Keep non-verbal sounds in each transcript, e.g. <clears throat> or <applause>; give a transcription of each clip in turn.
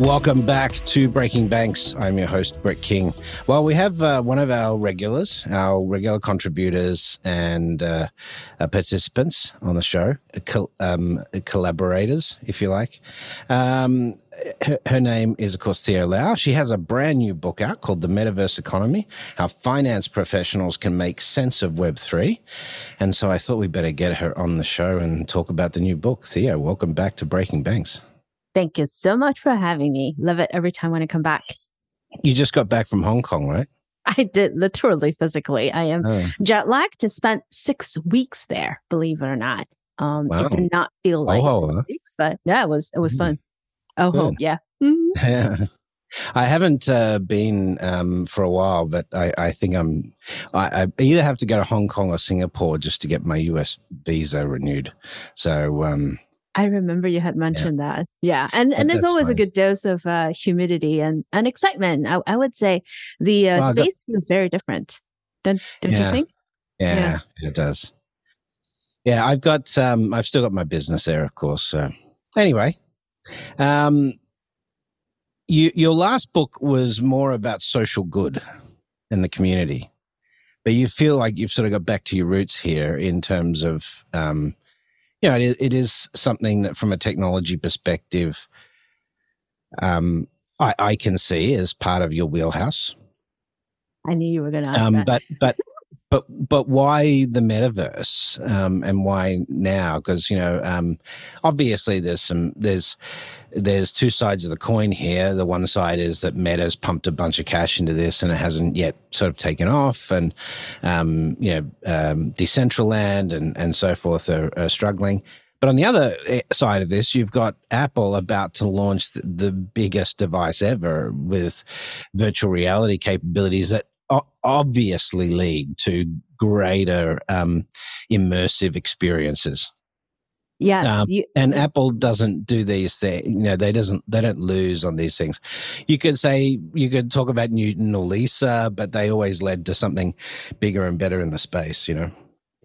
Welcome back to Breaking Banks. I'm your host, Brett King. Well, we have uh, one of our regulars, our regular contributors and uh, uh, participants on the show, col- um, collaborators, if you like. Um, her, her, name is, of course, Theo Lau. She has a brand new book out called The Metaverse Economy How Finance Professionals Can Make Sense of Web3. And so I thought we'd better get her on the show and talk about the new book. Theo, welcome back to Breaking Banks. Thank you so much for having me. Love it every time when I come back. You just got back from Hong Kong, right? I did literally physically. I am oh. jet lagged. To spent six weeks there, believe it or not. Um, wow. It did not feel like oh, six weeks, but yeah, it was it was fun. Oh, oh yeah. Mm-hmm. <laughs> Yeah. I haven't uh, been um, for a while, but I, I think I'm. I, I, either have to go to Hong Kong or Singapore just to get my US visa renewed. So um, I remember you had mentioned yeah. that. Yeah. And and there's always fine. a good dose of uh, humidity and, and excitement. I, I would say the uh, well, space got... feels very different. Don't don't yeah. you think? Yeah, yeah, it does. Yeah, I've got um I've still got my business there, of course. So anyway. Um you your last book was more about social good in the community. But you feel like you've sort of got back to your roots here in terms of um you know, it, it is something that from a technology perspective, um, I, I can see as part of your wheelhouse. I knew you were going to ask um, But, but, but, but why the metaverse um, and why now? Because, you know, um, obviously there's some, there's, there's two sides of the coin here. The one side is that Meta's pumped a bunch of cash into this and it hasn't yet sort of taken off, and um, you know, um, Decentraland and and so forth are, are, struggling. But on the other eh, side of this, you've got Apple about to launch the, the biggest device ever with virtual reality capabilities that obviously lead to greater um, immersive experiences. Yes, um, you, and Apple doesn't do these things. You know, they doesn't they don't lose on these things. You could say you could talk about Newton or Lisa, but they always led to something bigger and better in the space. You know,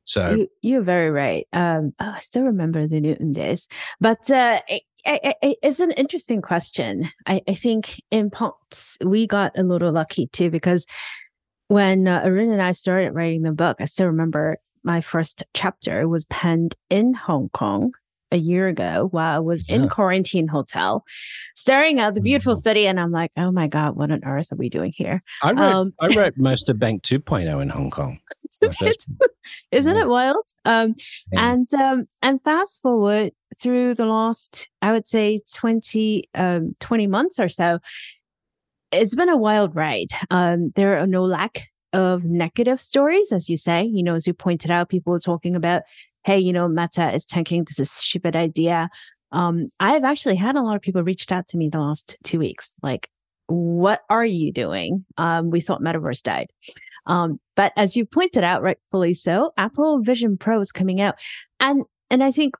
so you, are very right. Um, oh, I still remember the Newton days, but uh, it, it, it, it's an interesting question. I, I think in parts we got a little lucky too because when uh, Arun and I started writing the book, I still remember my first chapter was penned in Hong Kong a year ago while I was yeah. in quarantine hotel, staring at the beautiful mm-hmm. city, and I'm like, oh my god, what on earth are we doing here? I wrote um, I wrote most of Bank 2.0 in Hong Kong. <laughs> Isn't yeah. it wild? Um, yeah. and um, and fast forward through the last, I would say 20, um, 20 months or so. It's been a wild ride. Um, there are no lack of negative stories, as you say. You know, as you pointed out, people were talking about, hey, you know, Meta is tanking. This is stupid idea. Um, I've actually had a lot of people reached out to me the last two weeks, like, what are you doing? Um, we thought Metaverse died. Um, but as you pointed out, rightfully so, Apple Vision Pro is coming out. And and I think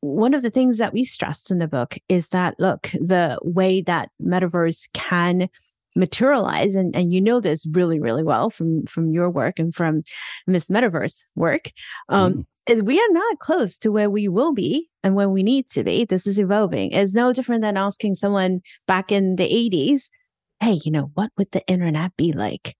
one of the things that we stressed in the book is that look, the way that metaverse can materialize and, and you know this really really well from from your work and from miss metaverse work um mm. is we are not close to where we will be and when we need to be this is evolving it's no different than asking someone back in the 80s hey you know what would the internet be like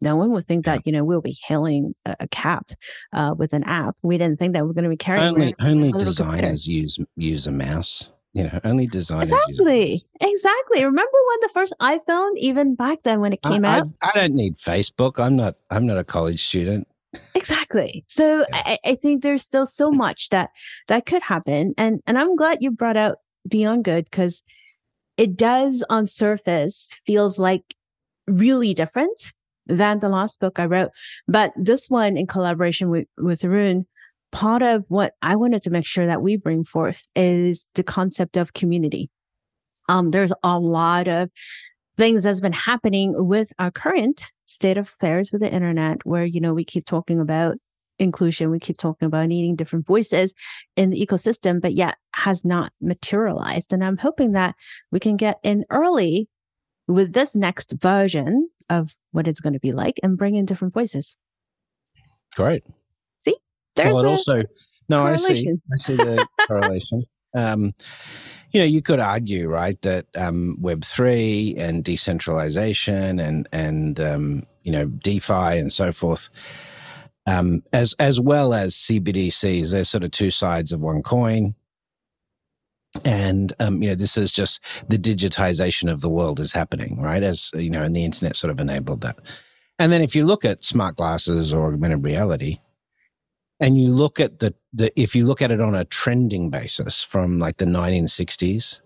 no one would think that you know we'll be hailing a, a cap uh, with an app. We didn't think that we are going to be carrying. Only only designers use use a mouse. You know, only designers. Exactly. Exactly. Remember when the first iPhone, even back then when it came I, out? I, I, don't need Facebook. I'm not. I'm not a college student. Exactly. So yeah. I, I think there's still so much that that could happen, and and I'm glad you brought out Beyond Good because it does on surface feels like really different than the last book I wrote, but this one in collaboration with with Arun part of what I wanted to make sure that we bring forth is the concept of community. Um, there's a lot of things that's been happening with our current state of affairs with the internet, where, you know, we keep talking about inclusion, we keep talking about needing different voices in the ecosystem, but yet has not materialized. And I'm hoping that we can get in early with this next version of what it's going to be like and bring in different voices. Great. There's well, it also no, I see, I see the <laughs> correlation. Um, you know, you could argue, right, that um, Web three and decentralization and and um, you know DeFi and so forth, um, as as well as CBDCs, they're sort of two sides of one coin. And um, you know, this is just the digitization of the world is happening, right? As you know, and the internet sort of enabled that. And then if you look at smart glasses or augmented reality, and you look at the, the if you look at it on a trending basis from like the 1960s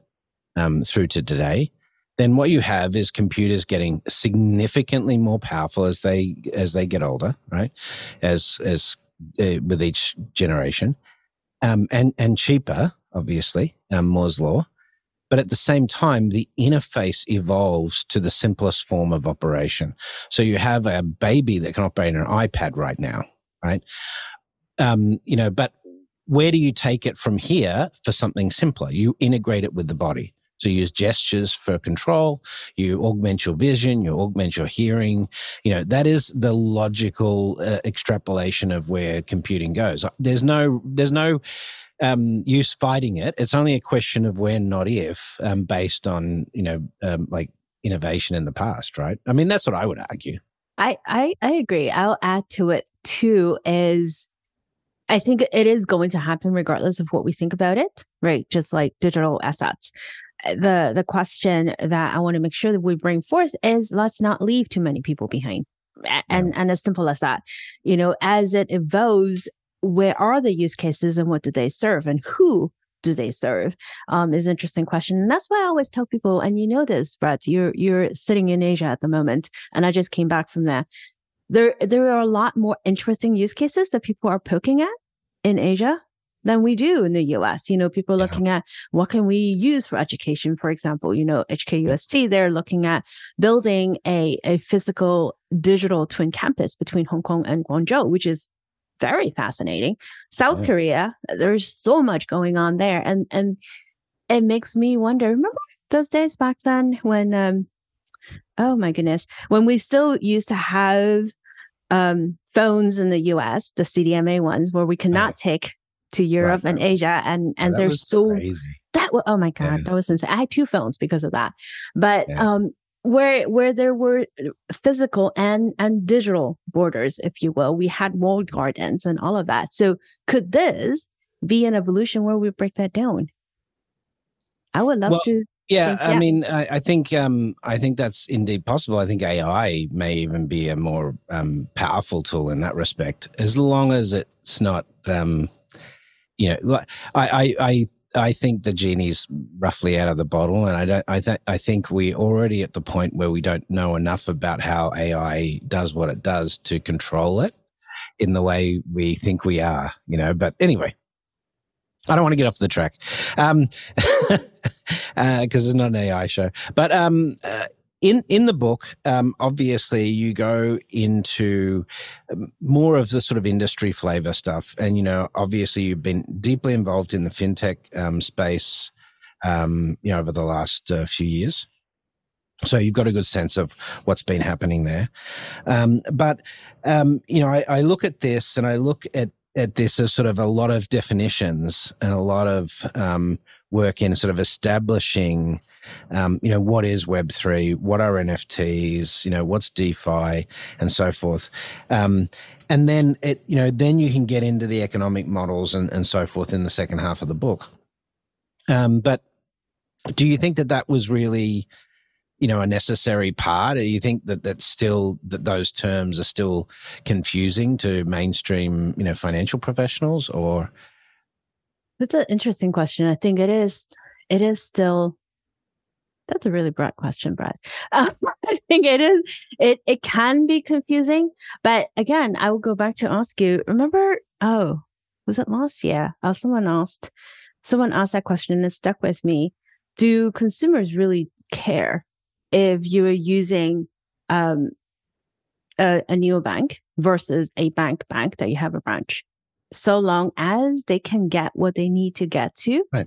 um, through to today, then what you have is computers getting significantly more powerful as they as they get older, right? As as uh, with each generation, um, and and cheaper, obviously, um, Moore's law. But at the same time, the interface evolves to the simplest form of operation. So you have a baby that can operate an iPad right now, right? Um, you know, but where do you take it from here for something simpler? You integrate it with the body. So you use gestures for control. You augment your vision. You augment your hearing. You know, that is the logical uh, extrapolation of where computing goes. There's no, there's no, um, use fighting it. It's only a question of when, not if, um, based on, you know, um, like innovation in the past, right? I mean, that's what I would argue. I, I, I agree. I'll add to it too is I think it is going to happen regardless of what we think about it, right? Just like digital assets. Uh, the the question that I want to make sure that we bring forth is let's not leave too many people behind. And yeah. and as simple as that. You know, as it evolves, where are the use cases and what do they serve and who do they serve? Um, is an interesting question. And that's why I always tell people, and you know this, Brett, you're you're sitting in Asia at the moment, and I just came back from there there there are a lot more interesting use cases that people are poking at in Asia than we do in the US. You know, people are looking at what can we use for education, for example, you know, HKUST, they're looking at building a, a physical digital twin campus between Hong Kong and Guangzhou, which is very fascinating. South yeah. Korea, there's so much going on there. And and it makes me wonder, remember those days back then when um oh my goodness, when we still used to have um, phones in the US, the CDMA ones, where we cannot take to Europe right, and Asia, and and yeah, they're so crazy. that oh my god, yeah. that was insane. I had two phones because of that, but yeah. um, where where there were physical and and digital borders, if you will, we had walled gardens and all of that. So could this be an evolution where we break that down? I would love well, to yeah, I yes. mean, I, I, think um, I think that's indeed possible. I think AI may even be a more um, powerful tool in that respect, as long as it's not, um, you know, I, I, I I think the genie's roughly out of the bottle, and I don't. I think I think we're already at the point where we don't know enough about how AI does what it does to control it in the way we think we are. You know, but anyway, I don't want to get off the track because um, <laughs> uh, it's not an AI show. But um, uh, in in the book, um, obviously, you go into um, more of the sort of industry flavor stuff, and you know, obviously, you've been deeply involved in the fintech um, space, um, you know, over the last uh, few years. So you've got a good sense of what's been happening there. Um, but, um, you know, I, I, look at this and I look at at this as sort of a lot of definitions and a lot of um, work in sort of establishing, um, you know, what is Web three, what are NFTs, you know, what's DeFi, and so forth. Um, and then it, you know, then you can get into the economic models and, and so forth in the second half of the book. Um, but do you think that that was really you know a necessary part? Or you think that that's still that those terms are still confusing to mainstream you know financial professionals or? That's an interesting question. I think it is it is still that's a really broad question brad. <laughs> Um, i think it is it it can be confusing but again i will go back to ask you remember oh was it last year? Uh, someone asked, someone asked that question and it stuck with me. Do consumers really care if you are using um, a, a neobank versus a bank bank that you have a branch? So long as they can get what they need to get to, right.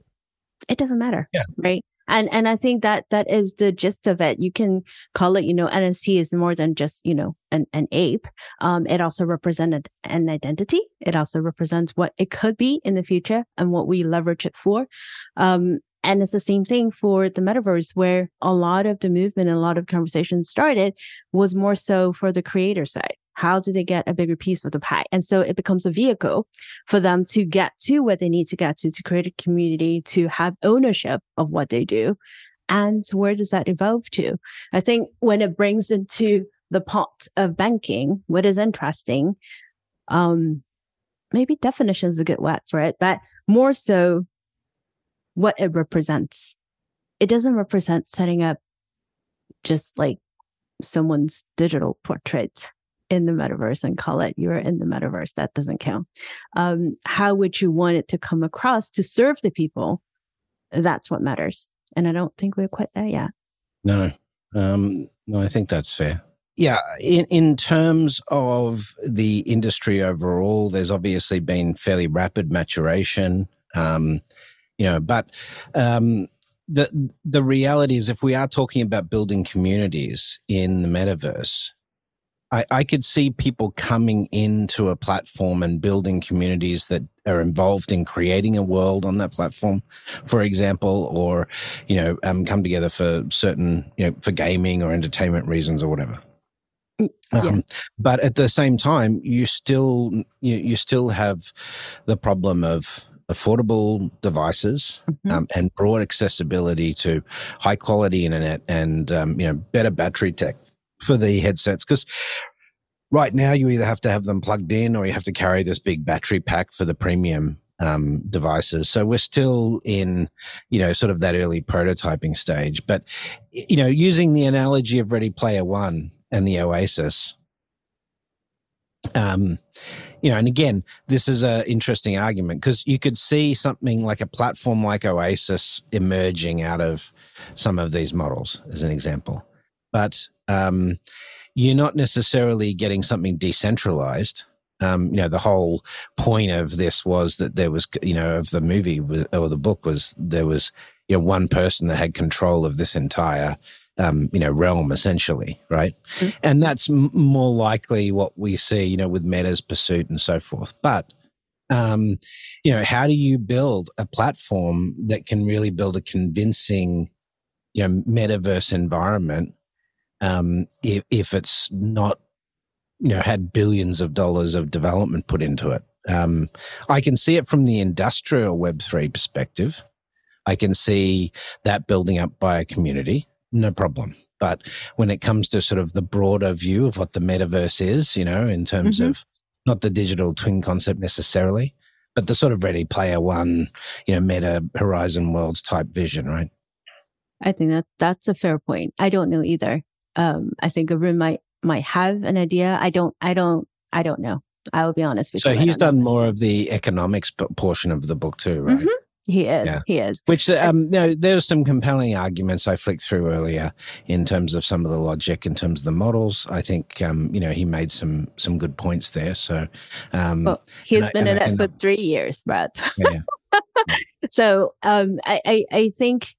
it doesn't matter. Yeah. Right and and i think that that is the gist of it you can call it you know nft is more than just you know an, an ape um it also represented an identity it also represents what it could be in the future and what we leverage it for um and it's the same thing for the metaverse where a lot of the movement and a lot of conversations started was more so for the creator side how do they get a bigger piece of the pie? And so it becomes a vehicle for them to get to where they need to get to, to create a community, to have ownership of what they do. And where does that evolve to? I think when it brings into the pot of banking, what is interesting, um, maybe definition is a good word for it, but more so what it represents. It doesn't represent setting up just like someone's digital portrait in the metaverse and call it you're in the metaverse. That doesn't count. Um, how would you want it to come across to serve the people? That's what matters. And I don't think we're quite there yet. No, um, no, I think that's fair. Yeah, in, in terms of the industry overall, there's obviously been fairly rapid maturation. Um, you know, but um, the the reality is, if we are talking about building communities in the metaverse, I, I could see people coming into a platform and building communities that are involved in creating a world on that platform, for example, or you know, um, come together for certain, you know, for gaming or entertainment reasons or whatever. Mm, yeah. Um, but at the same time, you still you, you still have the problem of affordable devices mm-hmm. um, and broad accessibility to high quality internet and um, you know better battery tech for the headsets because right now you either have to have them plugged in or you have to carry this big battery pack for the premium um, devices. So we're still in, you know, sort of that early prototyping stage. But, you know, using the analogy of Ready Player One and the Oasis, um, you know, and again, this is an interesting argument because you could see something like a platform like Oasis emerging out of some of these models, as an example. But um, you're not necessarily getting something decentralized. Um, you know, the whole point of this was that there was, you know, of the movie or the book was there was, you know, one person that had control of this entire, um, you know, realm essentially, right? Mm-hmm. And that's m- more likely what we see, you know, with Meta's pursuit and so forth. But, um, you know, how do you build a platform that can really build a convincing, you know, metaverse environment um, if, if it's not, you know, had billions of dollars of development put into it. Um, I can see it from the industrial Web3 perspective. I can see that building up by a community, no problem. But when it comes to sort of the broader view of what the metaverse is, you know, in terms mm-hmm. of not the digital twin concept necessarily, but the sort of ready player one, you know, meta horizon worlds type vision, right? I think that that's a fair point. I don't know either um, I think Arun might might have an idea. I don't. I don't. I don't know. I will be honest with so you. So he's done know. more of the economics portion of the book too, right? Mm-hmm. He is. Yeah. He is. Which um, you know, some compelling arguments I flicked through earlier in terms of some of the logic, in terms of the models. I think um, you know he made some some good points there. So, um, well, he's been in it for three years, Brett. <laughs> Yeah. <laughs> so um, I, I I think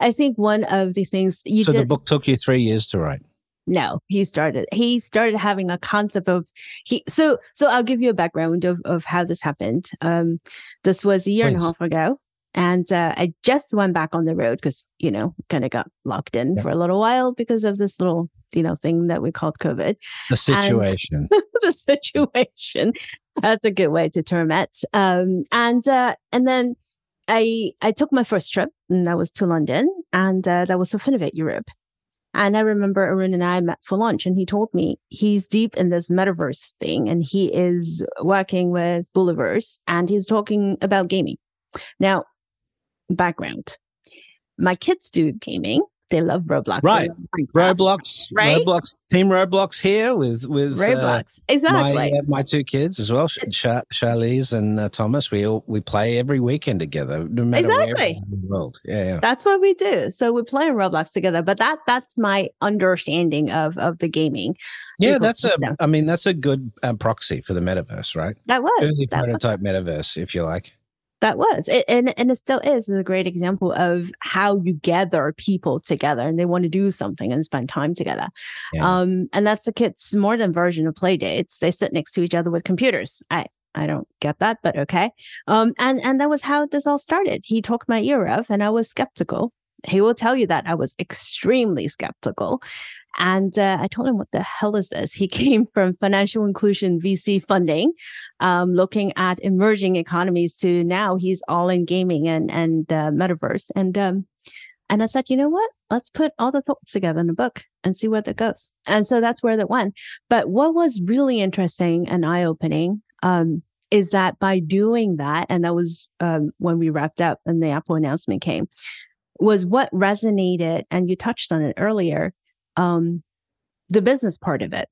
I think one of the things you so did, the book took you three years to write. No, he started. He started having a concept of he. So so I'll give you a background of of how this happened. Um, this was a year Please. and a half ago, and uh, I just went back on the road because you know kind of got locked in yeah. for a little while because of this little you know thing that we called COVID. The <laughs> situation. the situation. That's a good way to term it. Um, and uh, and then I I took my first trip, and that was to London, and uh, that was to Finovate Europe. And I remember Arun and I met for lunch, and he told me he's deep in this metaverse thing, and he is working with Bullieverse, and he's talking about gaming. Now, background: my kids do gaming, they love Roblox. Right. Love Roblox, right? Roblox, Team Roblox here with with uh, Roblox. exactly. my, uh, my two kids as well, Char- Charlize and uh, Thomas. We all we play every weekend together, no matter where Exactly. in the world. Yeah, yeah. That's what we do. So we play Roblox together. But that that's my understanding of of the gaming. Yeah, that's a. ecosystem. Mean, that's a good um, proxy for the metaverse, right? That was Early that was prototype metaverse, if you like. That was it, and and it still is a great example of how you gather people together, and they want to do something and spend time together. Yeah. Um, and that's the kids' modern version of play dates. They sit next to each other with computers. I I don't get that, but okay. Um, and and that was how this all started. He took my ear off, and I was skeptical. He will tell you that I was extremely skeptical. And uh, I told him, what the hell is this? He <laughs> came from financial inclusion VC funding, um, looking at emerging economies to now he's all in gaming and, and uh, metaverse. And, um, and I said, you know what? Let's put all the thoughts together in a book and see where that goes. And so that's where that went. But what was really interesting and eye opening, um, is that by doing that, and that was um, when we wrapped up and the Apple announcement came, was what resonated, and you touched on it earlier, um, the business part of it.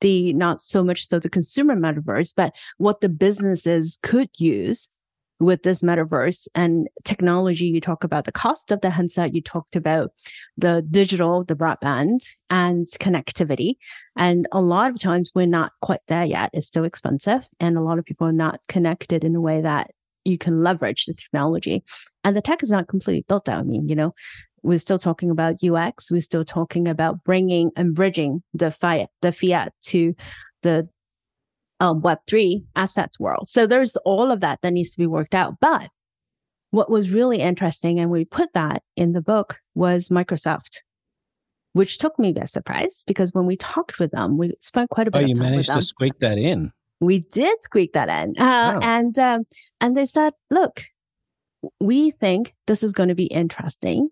The not so much so the consumer metaverse, but what the businesses could use with this metaverse and technology. You talk about the cost of the handset, you talked about the digital, the broadband, and connectivity. And a lot of times we're not quite there yet. It's still expensive. And a lot of people are not connected in a way that you can leverage the technology. And the tech is not completely built out. I mean, you know, we're still talking about UX. We're still talking about bringing and bridging the fiat, the fiat to the um, Web3 assets world. So there's all of that that needs to be worked out. But what was really interesting, and we put that in the book, was Microsoft, which took me by surprise because when we talked with them, we spent quite a bit Oh, of you managed to squeak that in. We did squeak that in, uh, and um, and they said, "Look, we think this is going to be interesting.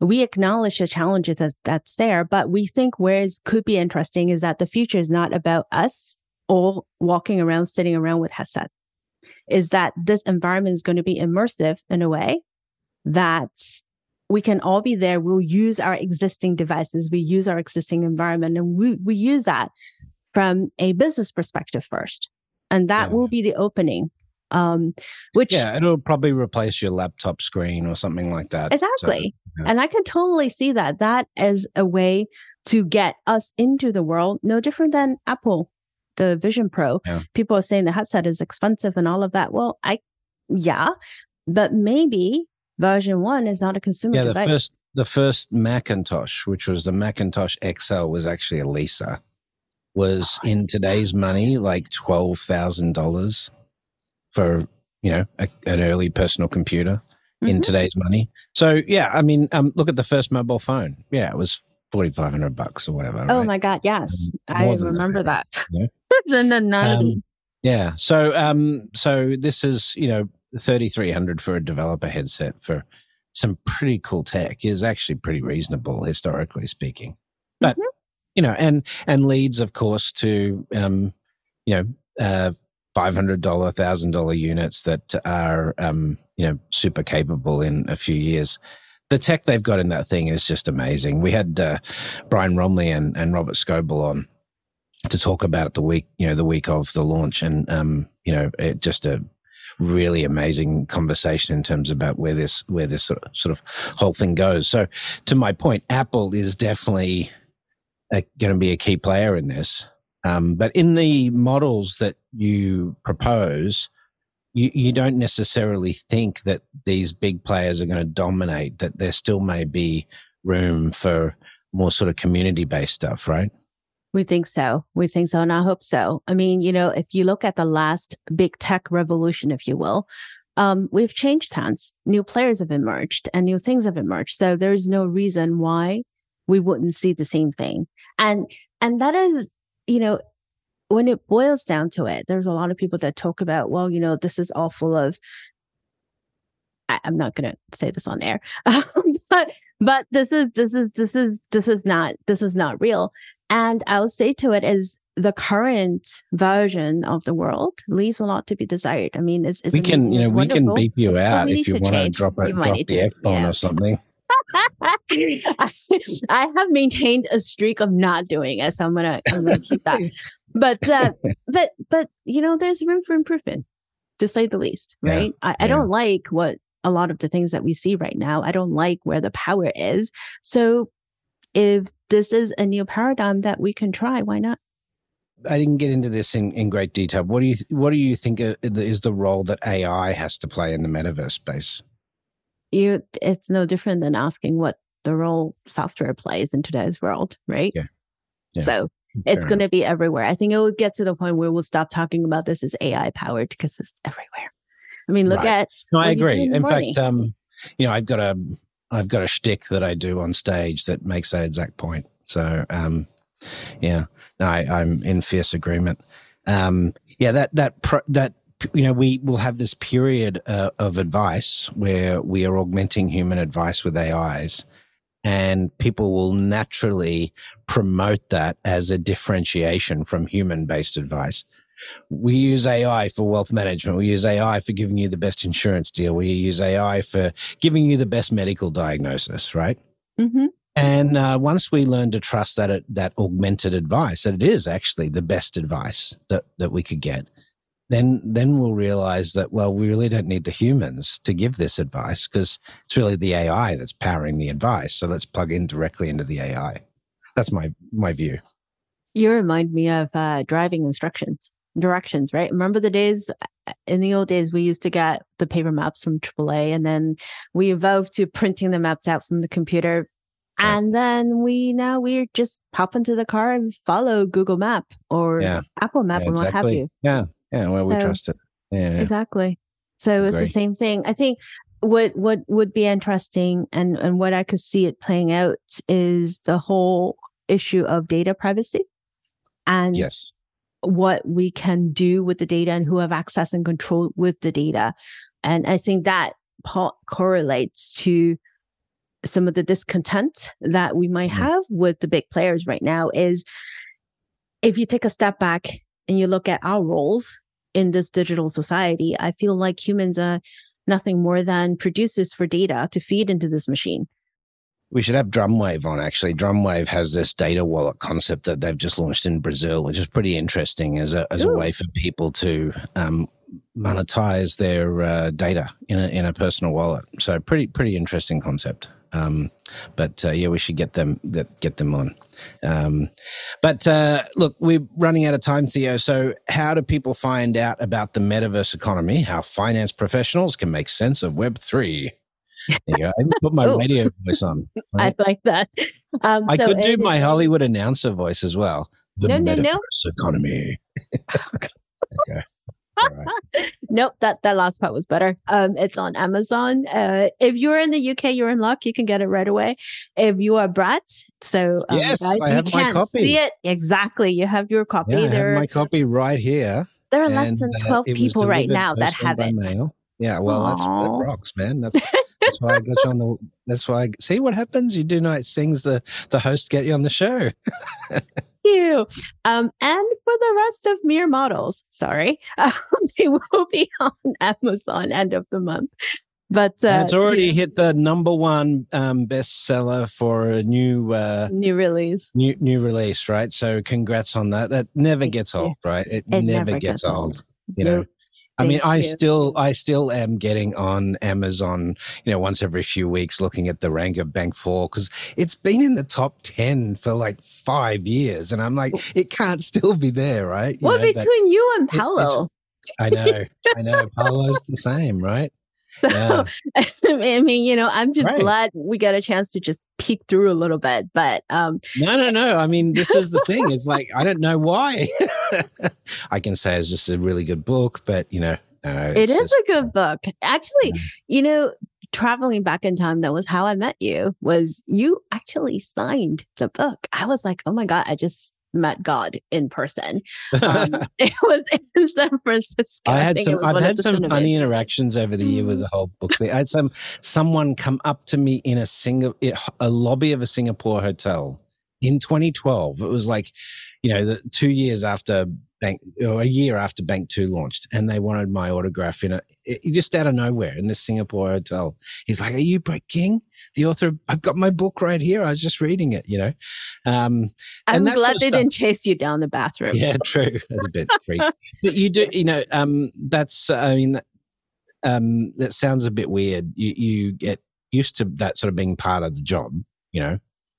We acknowledge the challenges that's, that's there, but we think where it could be interesting is that the future is not about us all walking around, sitting around with headset. Is that this environment is going to be immersive in a way that we can all be there. We'll use our existing devices, we use our existing environment, and we we use that from a business perspective first. And that Yeah. will be the opening. Um, which Yeah, it'll probably replace your laptop screen or something like that. So, exactly. yeah. And I can totally see that. That is a way to get us into the world, no different than Apple, the Vision Pro. Yeah. People are saying the headset is expensive and all of that. Well, I, yeah, but maybe version one is not a consumer yeah, the device. first the first Macintosh, which was the Macintosh XL, was actually a Lisa. Was in today's money like twelve thousand dollars for you know a, an early personal computer in Mhm. today's money. So yeah, I mean, um, look at the first mobile phone. Yeah, it was forty five hundred bucks or whatever. Oh right? my God. Yes. Um, I that, remember that. Yeah. Then <laughs> the 90. Um, Yeah. So um so this is, you know, 3300 for a developer headset for some pretty cool tech is actually pretty reasonable historically speaking. But Mhm. You know, and and leads of course to um you know, uh $500 $1000 units that are um you know, super capable in a few years. The tech they've got in that thing is just amazing. We had uh, Brian Roemmele and, and Robert Scoble on to talk about the week, you know, the week of the launch, and um, you know, it just a really amazing conversation in terms about where this where this sort of, sort of whole thing goes. So, to my point, Apple is definitely going to be a key player in this. Um, but in the models that you propose, you, you don't necessarily think that these big players are going to dominate. That there still may be room for more sort of community based stuff, right? We think so. We think so. And I hope so. I mean, you know, if you look at the last big tech revolution, if you will, um, we've changed hands. New players have emerged and new things have emerged. So there's no reason why we wouldn't see the same thing. And and that is, you know, when it boils down to it, there's a lot of people that talk about, well, you know, this is all full of I, I'm not gonna say this on air. <laughs> but but this is this is this is this is not this is not real. And I'll say to it is the current version of the world leaves a lot to be desired. I mean, it's, it's we can, amazing, you know, we can beep you out if you want to drop a drop the f bomb yeah. or something. <laughs> I have maintained a streak of not doing it, so I'm gonna I'm gonna keep that. But uh, <laughs> but but you know, there's room for improvement, to say the least, right? Yeah. I, I yeah. don't like what a lot of the things that we see right now. I don't like where the power is. So if this is a new paradigm that we can try, why not? I didn't get into this in, in great detail. What do you what do you think is the role that AI has to play in the metaverse space? You, it's no different than asking what the role software plays in today's world, right? Yeah. yeah. So it's going to be everywhere. I think it will get to the point where we'll stop talking about this as AI powered because it's everywhere. I mean, look right. at. No, I agree. In, in fact, um, you know, I've got a, I've got a shtick that I do on stage that makes that exact point. So, um, yeah, no, I, I'm in fierce agreement. Um, yeah, that that pro, that you know we will have this period uh, of advice where we are augmenting human advice with AIs, and people will naturally promote that as a differentiation from human based advice. We use AI for wealth management. We use AI for giving you the best insurance deal. We use AI for giving you the best medical diagnosis, right? Mm-hmm. And uh, once we learn to trust that it, that augmented advice, that it is actually the best advice that, that we could get, then then we'll realize that well, we really don't need the humans to give this advice because it's really the AI that's powering the advice. So let's plug in directly into the AI. That's my my view. You remind me of uh, driving instructions, directions, right? Remember the days in the old days we used to get the paper maps from AAA, and then we evolved to printing the maps out from the computer and then we now we just hop into the car and follow Google Map or yeah. Apple Map yeah, and what have you. Yeah. Yeah. Well, we so, trust it. Yeah. Exactly. So it's the same thing. I think what what would be interesting and and what I could see it playing out is the whole issue of data privacy and yes. what we can do with the data and who have access and control with the data. And I think that po- correlates to some of the discontent that we might mm-hmm. have with the big players right now is if you take a step back and you look at our roles in this digital society, I feel like humans are nothing more than producers for data to feed into this machine. We should have Drumwave on actually. Drumwave has this data wallet concept that they've just launched in Brazil, which is pretty interesting as a, as a way for people to um, monetize their uh, data in a, in a personal wallet. So pretty, pretty interesting concept. Um, but uh, yeah, we should get them that get them on. Um, but uh, look, we're running out of time, Theo. So, how do people find out about the metaverse economy? How finance professionals can make sense of Web three? I put my <laughs> radio voice on. Right? <laughs> I like that. Um, I so could do my Hollywood announcer voice as well. The no, metaverse no, no. economy. okay. <laughs> nope, that that last part was better. Um, it's on Amazon. Uh, if you're in the UK, you're in luck. You can get it right away. If you are Brett, so um, yes, I have you can't copy. see it exactly. You have your copy. Yeah, there, my copy right here. There are and, less than uh, twelve uh, people right now that have it. Mail. Yeah, well, that's that rocks, man. That's that's why I got you on the. That's why I see what happens. You do nice things. The the host get you on the show. <laughs> you. Um, and for the rest of Mere Models, sorry, <laughs> um, they will be <laughs> on Amazon end of the month. But uh, it's already yeah. hit the number one um, bestseller for a new uh, new release. New new release, right? So congrats on that. That never gets old, right? It, it never, never, gets, gets old. old. You know, I mean, I still, I still am getting on Amazon, you know, once every few weeks, looking at the rank of Bank Four because it's been in the top ten for like five years, and I'm like, it can't still be there, right? You what know, between you and Paolo? It, I know, I know. Paolo's the same, right? So, yeah. <laughs> I mean, you know, I'm just right. glad we got a chance to just peek through a little bit. But um no, no, no. I mean, this is the thing. It's like I don't know why. <laughs> I can say it's just a really good book, but you know, uh, it is just, a good book. Actually, you know, traveling back in time, that was how I met you. Was you actually signed the book? I was like, oh my god, I just met God in person. Um, <laughs> <laughs> it was in San Francisco. I had I some. I've had some funny interactions over the year with the whole book thing. I had some someone come up to me in a Singa, a lobby of a Singapore hotel in 2012. It was like, you know, the two years after Bank, or a year after Bank Two launched, and they wanted my autograph in it, it just out of nowhere in this Singapore hotel. He's like, "Are you Brett King, the author? I've got my book right here. I was just reading it." You know, um, I'm glad sort of they stuff. didn't chase you down the bathroom. Yeah, true. That's a bit freak, but you do, <laughs> you know, um, that's. I mean, that, um, that sounds a bit weird. You you get used to that sort of being part of the job, you know.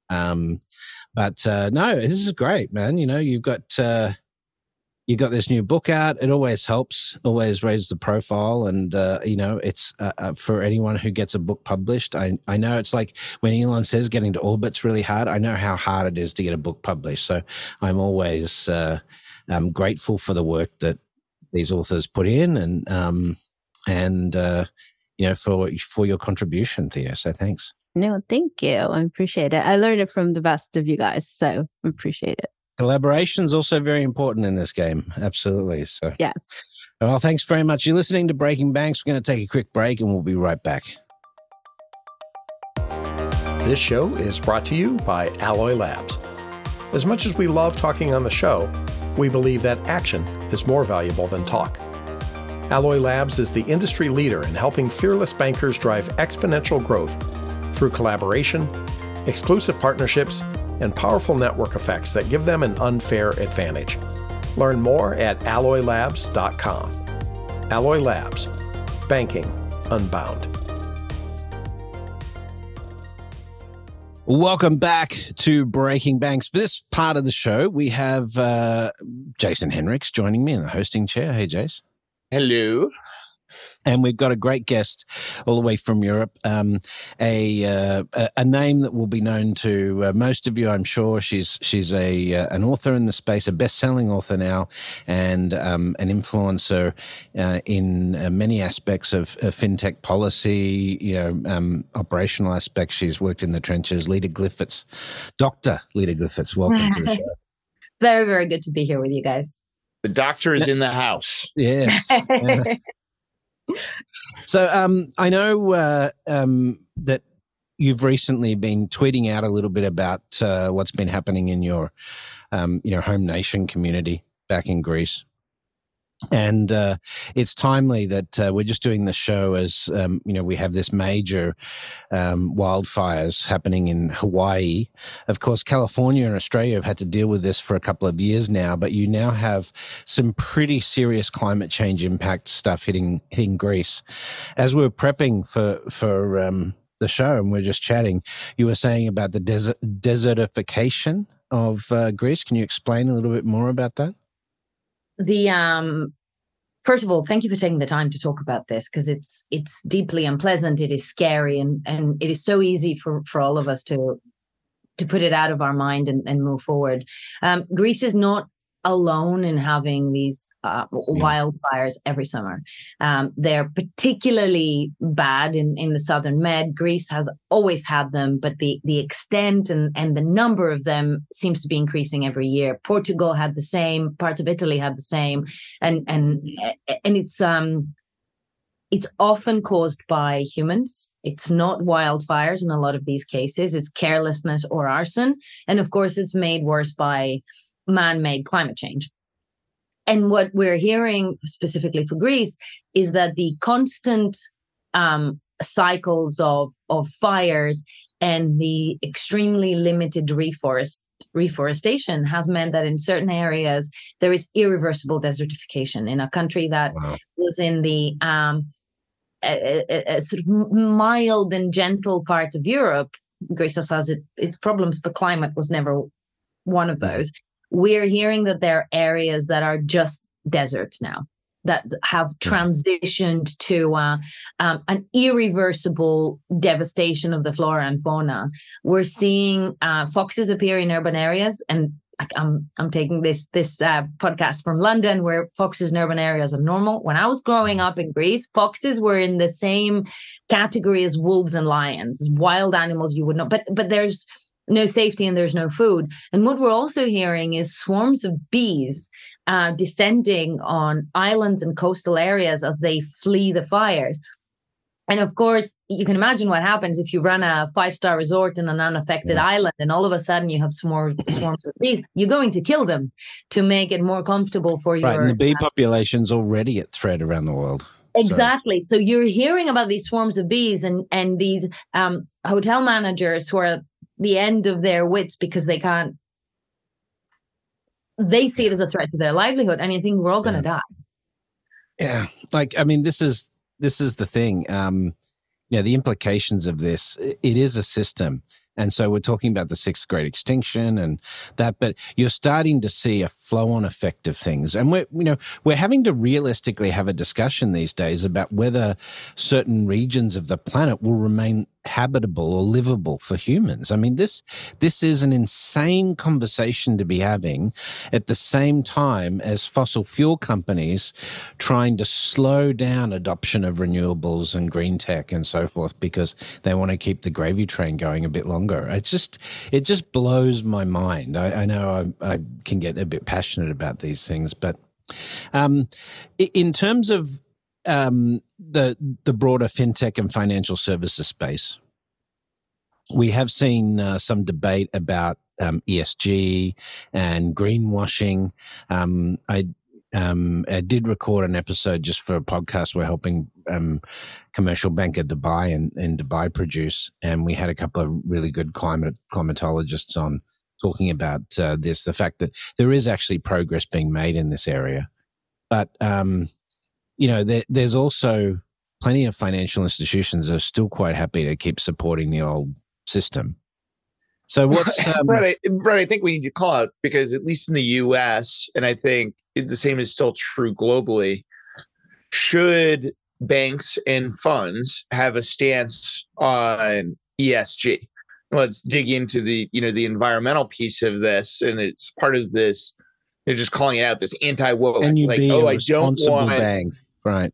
Um, but uh, no, this is great, man. You know, you've got uh, you got this new book out. It always helps, always raises the profile, and uh, you know, it's uh, uh, for anyone who gets a book published. I I know it's like when Elon says getting to orbit's really hard. I know how hard it is to get a book published, so I'm always uh, I'm grateful for the work that these authors put in, and um, and uh, you know for for your contribution, Theo. So thanks. No, thank you. I appreciate it. I learned it from the best of you guys, so appreciate it. Collaboration is also very important in this game. Absolutely. So yes. Well, thanks very much. You're listening to Breaking Banks. We're going to take a quick break, and we'll be right back. This show is brought to you by Alloy Labs. As much as we love talking on the show, we believe that action is more valuable than talk. Alloy Labs is the industry leader in helping fearless bankers drive exponential growth through collaboration, exclusive partnerships, and powerful network effects that give them an unfair advantage. Learn more at alloylabs.com. Alloy Labs, banking unbound. Welcome back to Breaking Banks. For this part of the show, we have uh, Jason Henrichs joining me in the hosting chair. Hey, Jace. Hello. And we've got a great guest all the way from Europe, um, a, uh, a name that will be known to uh, most of you, I'm sure. She's she's a uh, an author in the space, a best-selling author now, and um, an influencer uh, in uh, many aspects of, of, fintech policy, you know, um, operational aspects. She's worked in the trenches. Leda Glyptis, Doctor Leda Glyptis, welcome to the <laughs> show. Very very good to be here with you guys. The doctor is in the house. Yes. <laughs> so um, I know uh, um, that you've recently been tweeting out a little bit about uh, what's been happening in your, um, you know, home nation community back in Greece and uh, it's timely that uh, we're just doing the show as um, you know we have this major um, wildfires happening in Hawaii. Of course, California and Australia have had to deal with this for a couple of years now, but you now have some pretty serious climate change impact stuff hitting hitting Greece. As we are prepping for for um, the show and we are just chatting, you were saying about the desert desertification of uh, Greece. Can you explain a little bit more about that? The um first of all thank you for taking the time to talk about this because it's it's deeply unpleasant it is scary and and it is so easy for for all of us to to put it out of our mind and, and move forward. Um, greece is not alone in having these uh, wildfires every summer. Um, they're particularly bad in, in the southern Med. Greece has always had them, but the the extent and, and the number of them seems to be increasing every year. Portugal had the same, parts of Italy had the same, and and and it's um it's often caused by humans. It's not wildfires in a lot of these cases. It's carelessness or arson, and of course, it's made worse by man-made climate change. And what we're hearing specifically for Greece is that the constant um, cycles of of fires and the extremely limited reforest reforestation has meant that in certain areas there is irreversible desertification in a country that wow. was in the um, a, a, a, sort of mild and gentle part of Europe. Greece has it, its problems, but climate was never one of those we're hearing that there are areas that are just desert now that have transitioned to uh, um, an irreversible devastation of the flora and fauna. We're seeing uh, foxes appear in urban areas, and I'm I'm taking this this uh, podcast from London, where foxes in urban areas are normal. When I was growing up in Greece, foxes were in the same category as wolves and lions, wild animals you would know. But but there's no safety and there's no food. And what we're also hearing is swarms of bees uh, descending on islands and coastal areas as they flee the fires. and of course, you can imagine what happens if you run a five star resort in an unaffected yeah. island and all of a sudden you have swarms, <clears throat> swarms of bees. You're going to kill them to make it more comfortable for you. Right. And the bee population's already at threat around the world. Exactly. So. so you're hearing about these swarms of bees and, and these um, hotel managers who are the end of their wits because they can't, they see it as a threat to their livelihood. And you think we're all going to yeah. die. Yeah. Like, I mean, this is this is the thing. Um, you know, the implications of this, it is a system. And so we're talking about the sixth great extinction and that, but you're starting to see a flow on effect of things. And we're, you know, we're having to realistically have a discussion these days about whether certain regions of the planet will remain habitable or livable for humans. I mean, this this is an insane conversation to be having at the same time as fossil fuel companies trying to slow down adoption of renewables and green tech and so forth because they want to keep the gravy train going a bit longer. It just it just blows my mind. I, I know I, I can get a bit passionate about these things, but um, in terms of um, the the broader fintech and financial services space. We have seen uh, some debate about um, ESG and greenwashing. Um, I um, I did record an episode just for a podcast we're helping um, Commercial Bank of Dubai in, in Dubai produce, and we had a couple of really good climate climatologists on talking about uh, this. The fact that there is actually progress being made in this area, but um, you know, there, there's also plenty of financial institutions are still quite happy to keep supporting the old system. So <laughs> what's um, Brett, I, Brett, I think we need to call out because at least in the U.S. and I think the same is still true globally. Should banks and funds have a stance on ESG? Let's dig into the you know the environmental piece of this, and it's part of this. They're just calling it out this anti woke. Like, oh, I don't want bank. Right,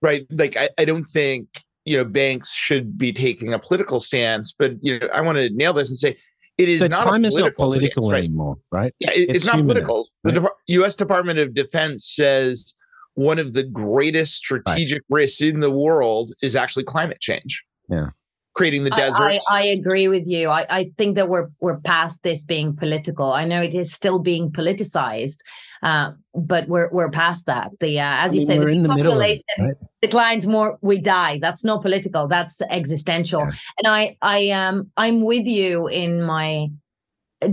right. Like I, I don't think you know banks should be taking a political stance, but you know I want to nail this and say it is the not time is not political stance, anymore, right? Yeah, it, it's, it's, not political. Right? The De- U.S. Department of Defense says one of the greatest strategic right. risks in the world is actually climate change. Yeah creating the desert. I, I, I, agree with you. I, I think that we're we're past this being political. I know it is still being politicized, uh, but we're we're past that. The uh, as I you mean, say, the population it, right? declines more, we die. That's not political. That's existential. Yeah. And I I um I'm with you in my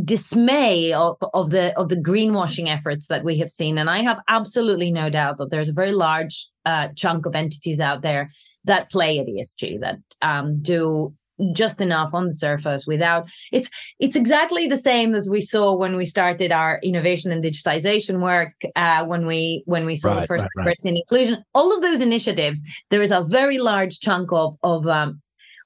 dismay of, of the of the greenwashing efforts that we have seen and i have absolutely no doubt that there's a very large uh, chunk of entities out there that play at ESG that um, do just enough on the surface without it's it's exactly the same as we saw when we started our innovation and digitization work uh, when we when we saw right, the first right, diversity right. and inclusion all of those initiatives there is a very large chunk of of um,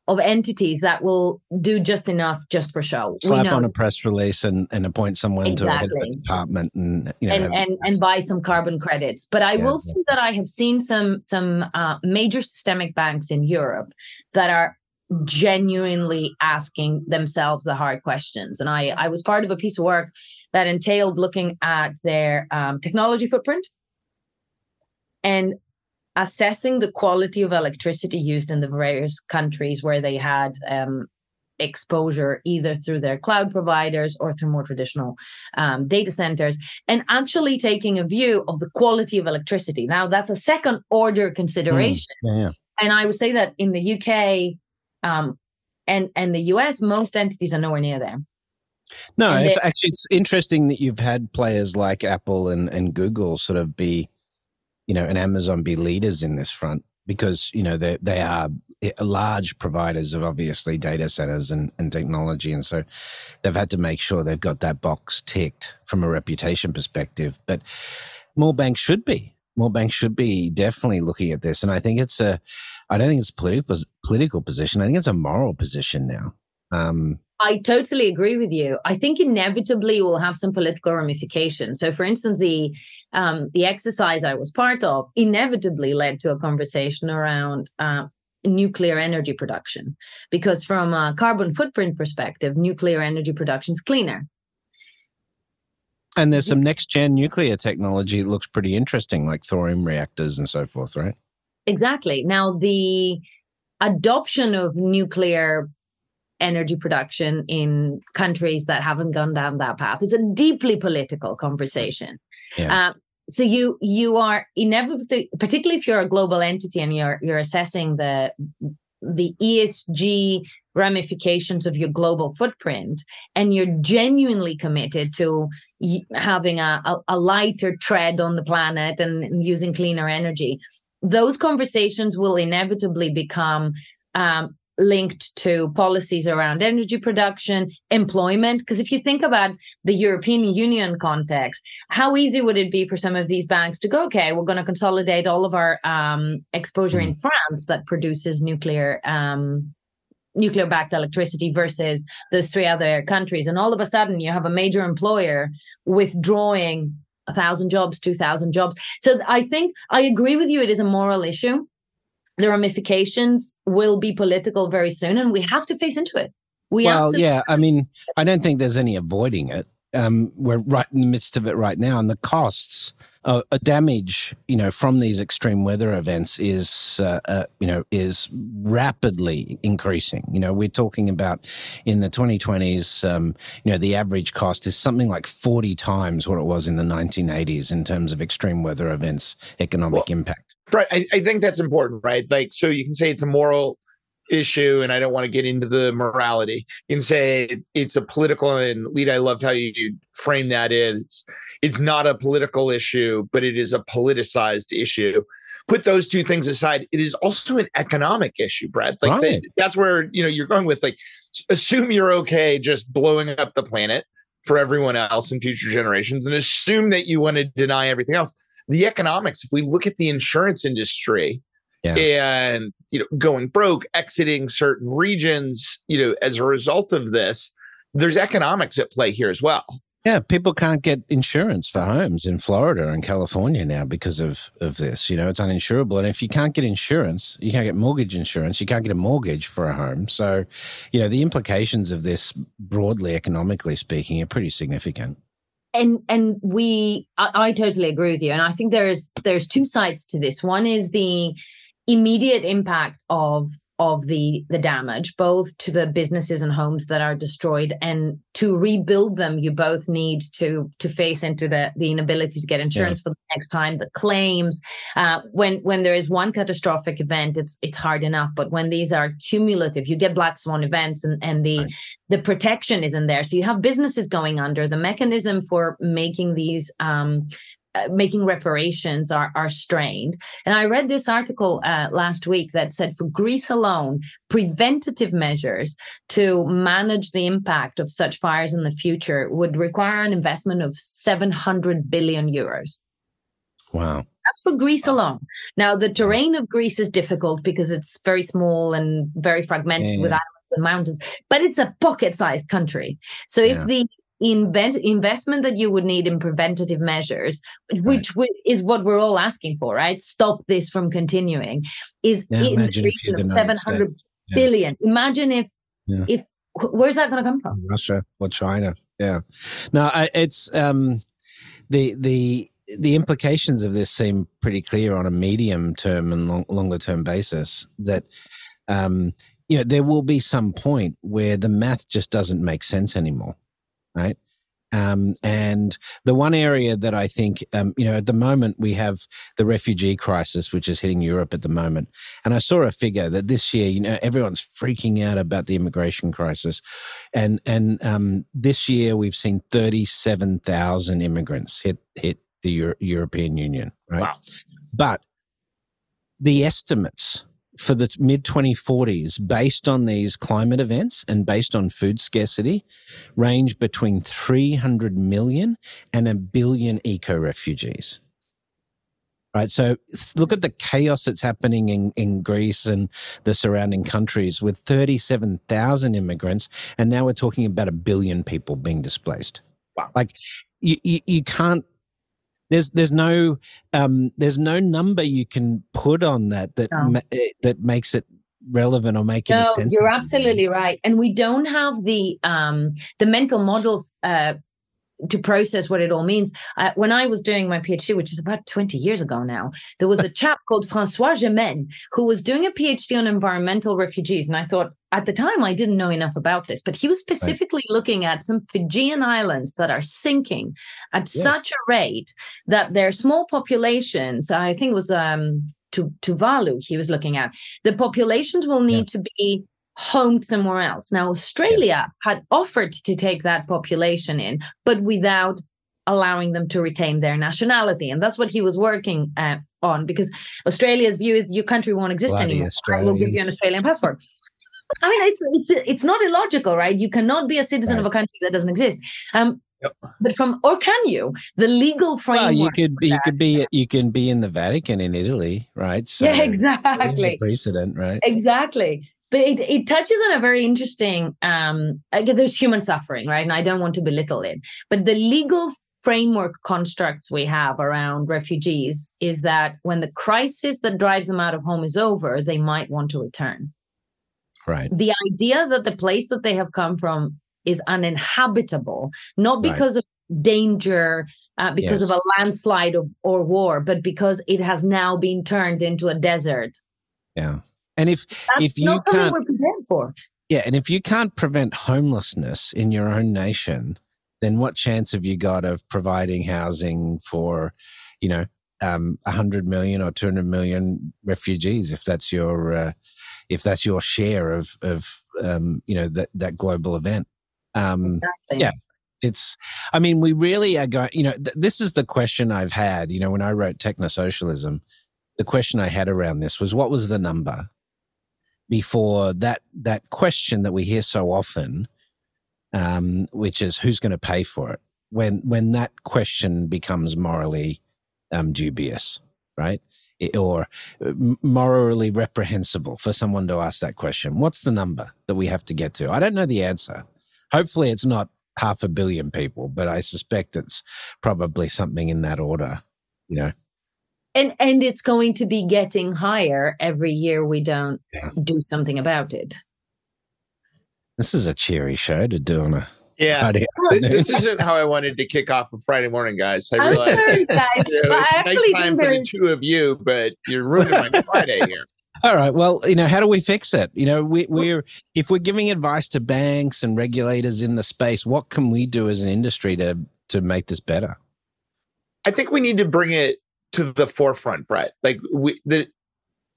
of entities that will do just enough just for show. Slap on a press release and, and appoint someone exactly. to head of the department and you know and and, and, buy some carbon credits. But I yeah, will yeah. say that I have seen some some uh, major systemic banks in Europe that are genuinely asking themselves the hard questions. And I I was part of a piece of work that entailed looking at their um, technology footprint and assessing the quality of electricity used in the various countries where they had um, exposure either through their cloud providers or through more traditional um, data centers and actually taking a view of the quality of electricity. Now that's a second order consideration. Mm, yeah, yeah. and i would say that in the uk um, and and the us most entities are nowhere near there. No actually it's interesting that you've had players like apple and, and google sort of be you know, and Amazon be leaders in this front because, you know, they, they are large providers of obviously data centers and, and technology. And so they've had to make sure they've got that box ticked from a reputation perspective. But more banks should be. More banks should be definitely looking at this. And I think it's a, I don't think it's political, political position. I think it's a moral position now. Um, I totally agree with you. I think inevitably we'll have some political ramifications. So, for instance, the um, the exercise I was part of inevitably led to a conversation around uh, nuclear energy production, because from a carbon footprint perspective, nuclear energy production is cleaner. And there's some next gen nuclear technology that looks pretty interesting, like thorium reactors and so forth, right? Exactly. Now the adoption of nuclear energy production in countries that haven't gone down that path. It's a deeply political conversation. Yeah. Uh, so you you are inevitably, particularly if you're a global entity and you're you're assessing the the ESG ramifications of your global footprint, and you're genuinely committed to having a, a, a lighter tread on the planet and using cleaner energy, those conversations will inevitably become um, linked to policies around energy production, employment. Because if you think about the European Union context, how easy would it be for some of these banks to go, okay, we're going to consolidate all of our um, exposure mm. in France that produces nuclear. Um, nuclear backed electricity versus those three other countries and all of a sudden you have a major employer withdrawing a thousand jobs, two thousand jobs. So I think I agree with you. It is a moral issue. The ramifications will be political very soon, and we have to face into it. We well, absolutely- yeah. I mean, I don't think there's any avoiding it. Um, we're right in the midst of it right now, and the costs uh, a damage, you know, from these extreme weather events is, uh, uh, you know, is rapidly increasing. You know, we're talking about in the 2020s, um, you know, the average cost is something like 40 times what it was in the 1980s in terms of extreme weather events economic well, impact. Right. I, I think that's important, right? Like, so you can say it's a moral issue, and I don't want to get into the morality. You can say it's a political, and Leda, I loved how you frame that is it's not a political issue, but it is a politicized issue. Put those two things aside, it is also an economic issue, Brett. Like right. that's where you know you're going with like assume you're okay just blowing up the planet for everyone else and future generations, and assume that you want to deny everything else. The economics, if we look at the insurance industry, yeah. and you know going broke exiting certain regions you know as a result of this there's economics at play here as well. Yeah people can't get insurance for homes in florida and california now because of of this you know it's uninsurable. And if you can't get insurance you can't get mortgage insurance you can't get a mortgage for a home. So you know the implications of this broadly economically speaking are pretty significant and and we I, I, totally agree with you. And i think there's there's two sides to this. One is the immediate impact of of the the damage both to the businesses and homes that are destroyed. And to rebuild them you both need to to face into the the inability to get insurance yeah. for the next time. The claims uh, when when there is one catastrophic event it's it's hard enough. But when these are cumulative you get black swan events and and the right. the protection isn't there. So you have businesses going under. The mechanism for making these um, uh, making reparations are are strained. And I read this article uh, last week that said for Greece alone, preventative measures to manage the impact of such fires in the future would require an investment of 700 billion euros. Wow. That's for Greece alone. Now, the terrain of Greece is difficult because it's very small and very fragmented yeah. with islands and mountains, but it's a pocket sized country. So if yeah. the invent investment that you would need in preventative measures, which right. is what we're all asking for, right? Stop this from continuing. Is yeah, in the region of seven hundred yeah. billion. Imagine if yeah. if where's that going to come from? Russia or China? Yeah. No, it's um, the the the implications of this seem pretty clear on a medium term and long, longer term basis. That um, you know there will be some point where the math just doesn't make sense anymore right? Um, and the one area that I think, um, you know, at the moment we have the refugee crisis, which is hitting Europe at the moment. And I saw a figure that this year, you know, everyone's freaking out about the immigration crisis, and and um, this year we've seen thirty-seven thousand immigrants hit hit the Euro- European Union, right? Wow. But the estimates for the mid 2040s, based on these climate events and based on food scarcity, range between 300 million and a billion eco refugees. Right. So look at the chaos that's happening in, in Greece and the surrounding countries with 37,000 immigrants. And now we're talking about a billion people being displaced. Wow. Like you, you, you can't there's there's no um, there's no number you can put on that that no. ma- eh, that makes it relevant or make no, any sense. You're absolutely right, and we don't have the um, the mental models. Uh, to process what it all means. Uh, when I was doing my PhD, which is about 20 years ago now, there was a <laughs> chap called Francois Gemenne who was doing a PhD on environmental refugees. And I thought at the time I didn't know enough about this, but he was specifically right. looking at some Fijian islands that are sinking at yes. such a rate that their small populations, I think it was um, to Tuvalu he was looking at, the populations will need yeah. to be homed somewhere else. Now, Australia yes. had offered to take that population in, but without allowing them to retain their nationality. And that's what he was working uh, on because Australia's view is your country won't exist Bloody anymore. I will give you an Australian passport. I mean, it's it's it's not illogical, right? You cannot be a citizen right. of a country that doesn't exist. Um, yep. But from or can you? The legal framework. Well, you could you could be you can be in the Vatican in Italy, right? So yeah, exactly. Precedent, right? Exactly but it, it touches on a very interesting um again there's human suffering right and i don't want to belittle it but the legal framework constructs we have around refugees is that when the crisis that drives them out of home is over they might want to return right the idea that the place that they have come from is uninhabitable not because right. of danger uh, because yes. of a landslide of, or war but because it has now been turned into a desert yeah and if That's if you can't for. Yeah, and if you can't prevent homelessness in your own nation, then what chance have you got of providing housing for, you know, um, 100 million or 200 million refugees if that's your uh, if that's your share of of um, you know that that global event um, exactly. yeah it's i mean we really are going you know th- this is the question i've had you know when i wrote technosocialism the question i had around this was what was the number before that that question that we hear so often, um, which is who's going to pay for it. When when that question becomes morally um, dubious, right? Or uh, morally reprehensible for someone to ask that question. What's the number that we have to get to? I don't know the answer. Hopefully, it's not half a billion people, but I suspect it's probably something in that order. You know and and it's going to be getting higher every year we don't yeah. do something about it this is a cheery show to do on a yeah, this isn't how I wanted to kick off a Friday morning, guys. I realize sorry, <laughs> guys. You know, it's night time for the two of you, but you're ruining my Friday here. <laughs> All right. Well, you know, how do we fix it? You know, we, we're if we're giving advice to banks and regulators in the space, what can we do as an industry to to make this better? I think we need to bring it to the forefront, Brett. Like we, the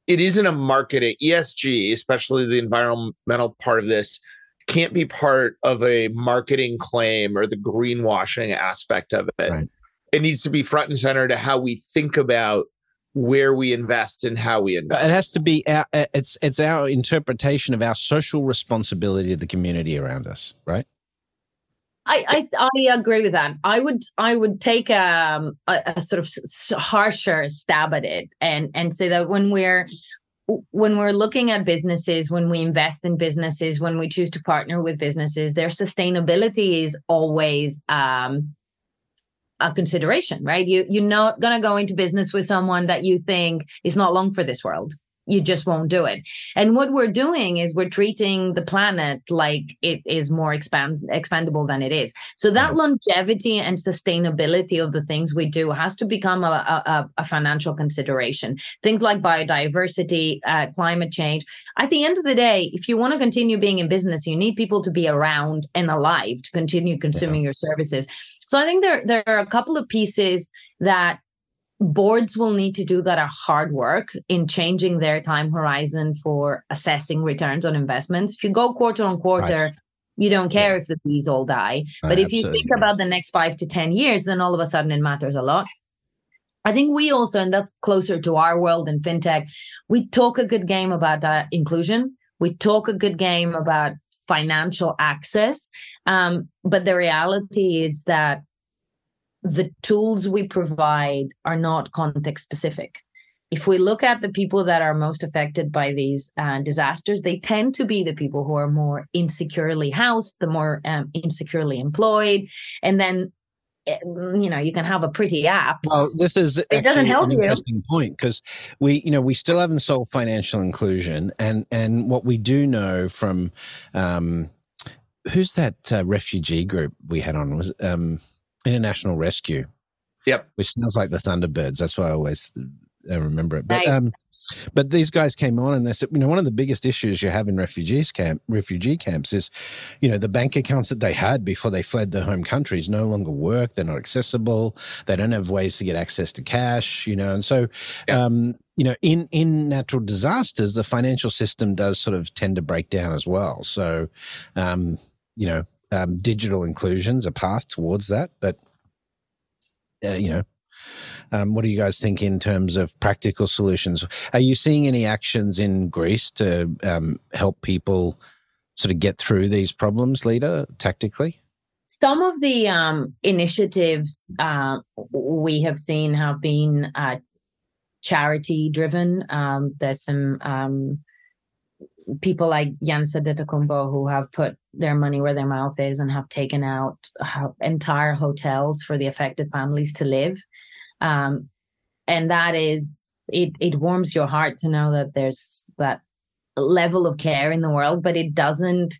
it isn't a market at ESG, especially the environmental part of this, can't be part of a marketing claim or the greenwashing aspect of it. Right. It needs to be front and center to how we think about where we invest and how we invest. It has to be our, it's it's our interpretation of our social responsibility to the community around us, right? I, I, I agree with that. I would I would take um, a, a sort of harsher stab at it and and say that when we're when we're looking at businesses, when we invest in businesses, when we choose to partner with businesses, their sustainability is always um, a consideration, right? You you're not gonna go into business with someone that you think is not long for this world you just won't do it. And what we're doing is we're treating the planet like it is more expand expandable than it is. So that mm-hmm. longevity and sustainability of the things we do has to become a, a, a financial consideration. Things like biodiversity, uh, climate change. At the end of the day, if you want to continue being in business, you need people to be around and alive to continue consuming yeah. your services. So I think there there are a couple of pieces that boards will need to do that are hard work in changing their time horizon for assessing returns on investments. If you go quarter on quarter, right. you don't care yeah. if the bees all die. But if you think about the next five to 10 years, then all of a sudden it matters a lot. I think we also, and that's closer to our world in fintech, we talk a good game about uh, inclusion. We talk a good game about financial access. Um, but the reality is that the tools we provide are not context specific. If we look at the people that are most affected by these uh, disasters, they tend to be the people who are more insecurely housed, the more um, insecurely employed, and then eh, you know you can have a pretty app. Well, this is it doesn't help an interesting you. point because we you know we still haven't solved financial inclusion, and and what we do know from um, who's that uh, refugee group we had on was um, International Rescue. Yep. Which sounds like the Thunderbirds. That's why I always uh, remember it. But Nice. um, but these guys came on and they said, you know, one of the biggest issues you have in refugees camp, refugee camps is, you know, the bank accounts that they had before they fled their home countries no longer work. They're not accessible. They don't have ways to get access to cash, you know, and so, Yeah. um, you know, in in natural disasters, the financial system does sort of tend to break down as well. So, um, you know, um, digital inclusion's a path towards that, but uh, you know, um, what do you guys think in terms of practical solutions? Are you seeing any actions in Greece to um, help people sort of get through these problems, Leda, tactically? Some of the um, initiatives uh, we have seen have been uh, charity driven. Um, there's some um, people like Giannis Antetokounmpo who have put their money where their mouth is and have taken out entire hotels for the affected families to live. Um, and that is it. It warms your heart to know that there's that level of care in the world, but it doesn't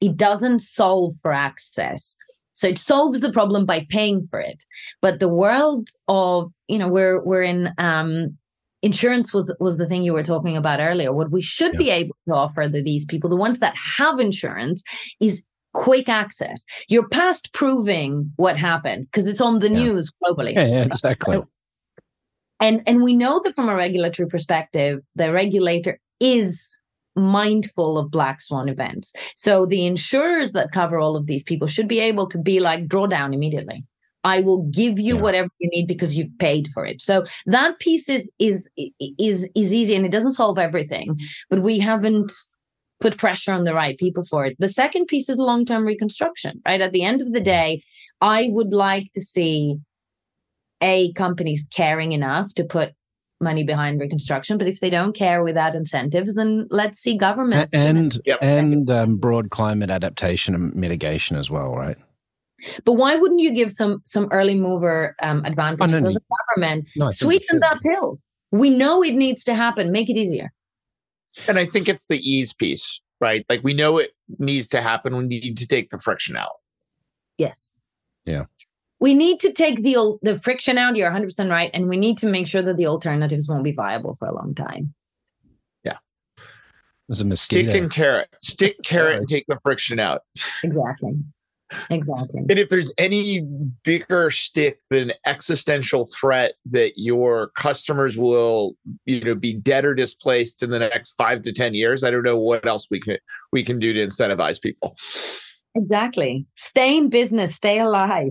it doesn't solve for access. So it solves the problem by paying for it. But the world of, you know, we're we're in um insurance was was the thing you were talking about earlier. What we should Yeah. be able to offer to these people, the ones that have insurance, is quick access. You're past proving what happened because it's on the Yeah. news globally Yeah, yeah exactly. and and we know that from a regulatory perspective the regulator is mindful of black swan events so the insurers that cover all of these people should be able to be like draw down immediately i will give you Yeah. whatever you need because you've paid for it so that piece is is is is easy and it doesn't solve everything but we haven't put pressure on the right people for it the second piece is long-term reconstruction right at the end of the day i would like to see a companies caring enough to put money behind reconstruction but if they don't care without incentives then let's see A- governments do it. and Yep. and um, broad climate adaptation and mitigation as well, right? But why wouldn't you give some some early mover um, advantages no, as a government No, I think we sweeten that pill we know it needs to happen make it easier And I think it's the ease piece, right? Like we know it needs to happen. We need to take the friction out. yes Yeah. we need to take the the friction out you're 100% right and we need to make sure that the alternatives won't be viable for a long time Yeah. It was a mistake. Stick and carrot. Stick <laughs> carrot and take the friction out. <laughs> exactly exactly And if there's any bigger stick than existential threat that your customers will, you know, be dead or displaced in the next five to ten years, I don't know what else we can we can do to incentivize people. exactly stay in business stay alive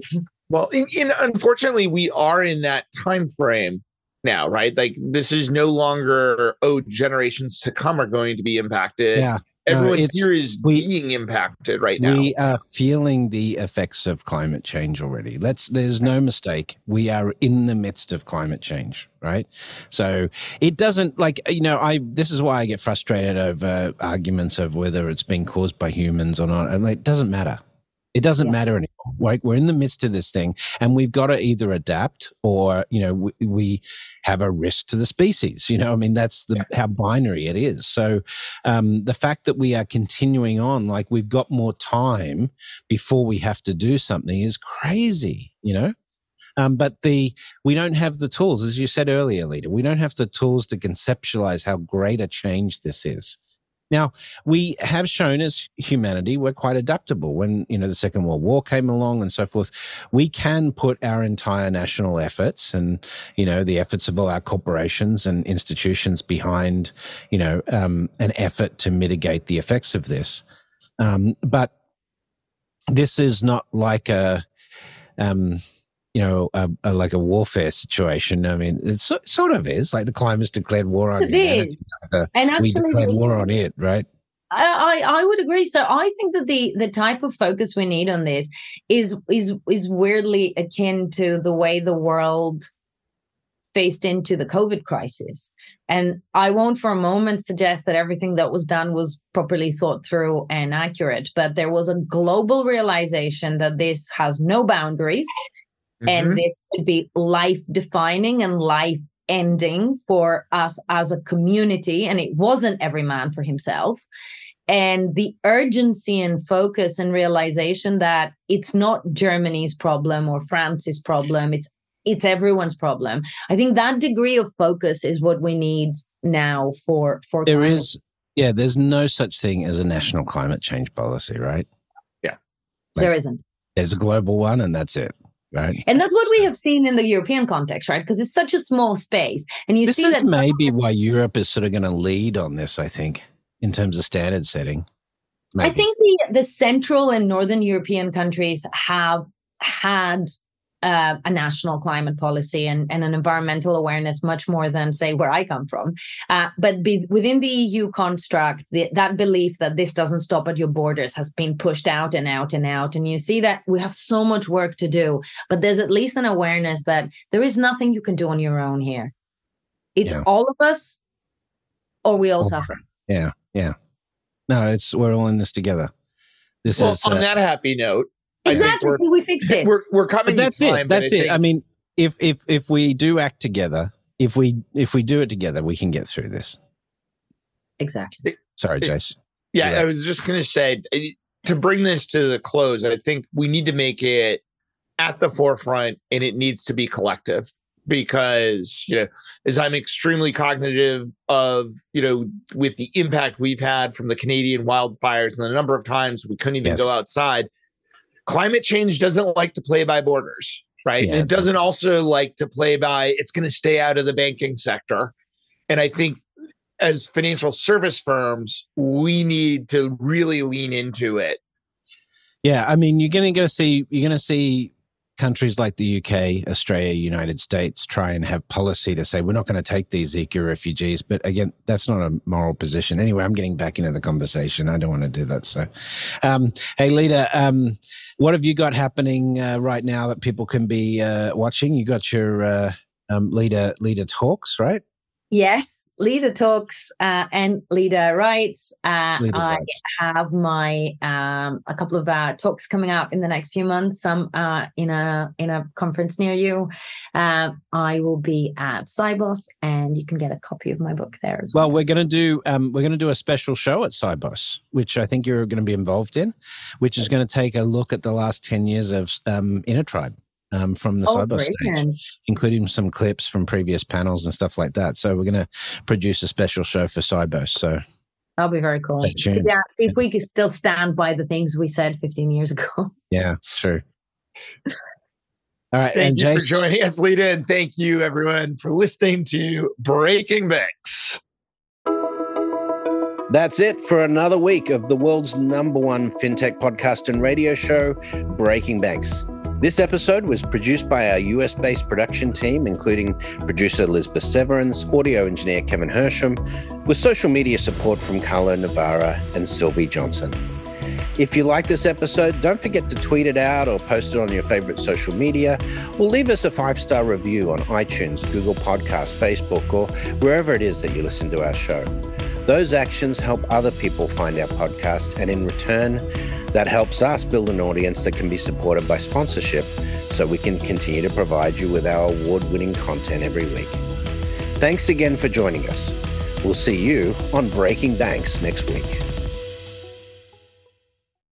Well, in, in unfortunately, we are in that time frame now, right? Like this is no longer oh, generations to come are going to be impacted. yeah, no, Everyone it's- here is we- being impacted right now. we are feeling the effects of climate change already. Let's. There's no mistake. We are in the midst of climate change, right? So it doesn't like you know. I this is why I get frustrated over arguments of whether it's been caused by humans or not. I'm like, it doesn't matter. It doesn't Yeah. matter anymore. Like we're in the midst of this thing, and we've got to either adapt or you know we, we have a risk to the species. You know, I mean that's the how binary it is. So um, the fact that we are continuing on, like we've got more time before we have to do something, is crazy. You know. Um, but the we don't have the tools, as you said earlier, Leda. We don't have the tools to conceptualize how great a change this is. Now, we have shown as humanity we're quite adaptable. When you know the Second World War came along and so forth, we can put our entire national efforts and you know the efforts of all our corporations and institutions behind you know um, an effort to mitigate the effects of this. Um, but this is not like a um, you know, a, a, like a warfare situation. I mean, it so, sort of is like the climate's declared war on It is. The- and we declared war on it, right? I, I I would agree. So I think that the the type of focus we need on this is is is weirdly akin to the way the world faced into the COVID crisis. And I won't for a moment suggest that everything that was done was properly thought through and accurate, but there was a global realization that this has no boundaries Mhm. and this could be life defining and life ending for us as a community and it wasn't every man for himself and the urgency and focus and realization that it's not Germany's problem or France's problem. It's it's everyone's problem. I think that degree of focus is what we need now for for there climate. is yeah, there's no such thing as a national climate change policy, right? Yeah. Like, there isn't. There's a global one and that's it. Right. And that's what we have seen in the European context, right? Because it's such a small space. And you this see is that maybe why Europe is sort of going to lead on this, I think, in terms of standard setting. Maybe. I think the, the central and northern European countries have had uh, a national climate policy and, and an environmental awareness much more than say where i come from. Uh, but be, within the eu construct the, that belief that this doesn't stop at your borders has been pushed out and out and out. And you see that we have so much work to do but there's at least an awareness that there is nothing you can do on your own here. It's yeah. all of us or we all suffer. yeah yeah. No it's we're all in this together. This well, is on uh, that happy note Exactly. So we fixed it. We're we're coming. But that's time, it. That's I it. Think... I mean, if if if we do act together, if we if we do it together, we can get through this. Exactly. Sorry, Jace. Yeah, I was just going to say eh, to bring this to the close. I think we need to make it at the forefront, and it needs to be collective because you know as i'm extremely cognitive of you know with the impact we've had from the canadian wildfires and the number of times we couldn't even yes. go outside climate change doesn't like to play by borders, right? Yeah. It doesn't also like to play by it's going to stay out of the banking sector. And I think as financial service firms, we need to really lean into it. Yeah, I mean, you're gonna going to see you're going to see countries like the UK, Australia, United States try and have policy to say we're not going to take these Zika refugees. But again, that's not a moral position. Anyway, I'm getting back into the conversation. I don't want to do that. So, um, hey, Leda, um, what have you got happening uh, right now that people can be uh, watching? You got your uh, um, Leda Leda talks, right? Yes, Leda talks uh, and Leda writes. Uh, Leda I writes. have my um, a couple of uh, talks coming up in the next few months. Some uh, in a in a conference near you. Uh, I will be at Sibos, and you can get a copy of my book there as well. Well, we're going to do um, we're going to do a special show at Sibos, which I think you're going to be involved in, which is going to take a look at the last ten years of um, Innotribe um, from the oh, cyber stage, including some clips from previous panels and stuff like that. So we're going to produce a special show for Sibos. So that'll be very cool. See, yeah, see if we can still stand by the things we said 15 years ago. <laughs> Yeah, true. All right, thank and you Jace, for joining us, Leda. and thank you everyone for listening to Breaking Banks. That's it for another week of the world's number one fintech podcast and radio show, Breaking Banks. This episode was produced by our US based production team, including producer Elizabeth Severance, audio engineer Kevin Hirsham, with social media support from Carlo Navarra and Sylvie Johnson. If you like this episode, don't forget to tweet it out or post it on your favorite social media, or leave us a five star review on iTunes, Google Podcasts, Facebook, or wherever it is that you listen to our show. Those actions help other people find our podcast, and in return, that helps us build an audience that can be supported by sponsorship so we can continue to provide you with our award winning content every week. Thanks again for joining us. We'll see you on Breaking Banks next week.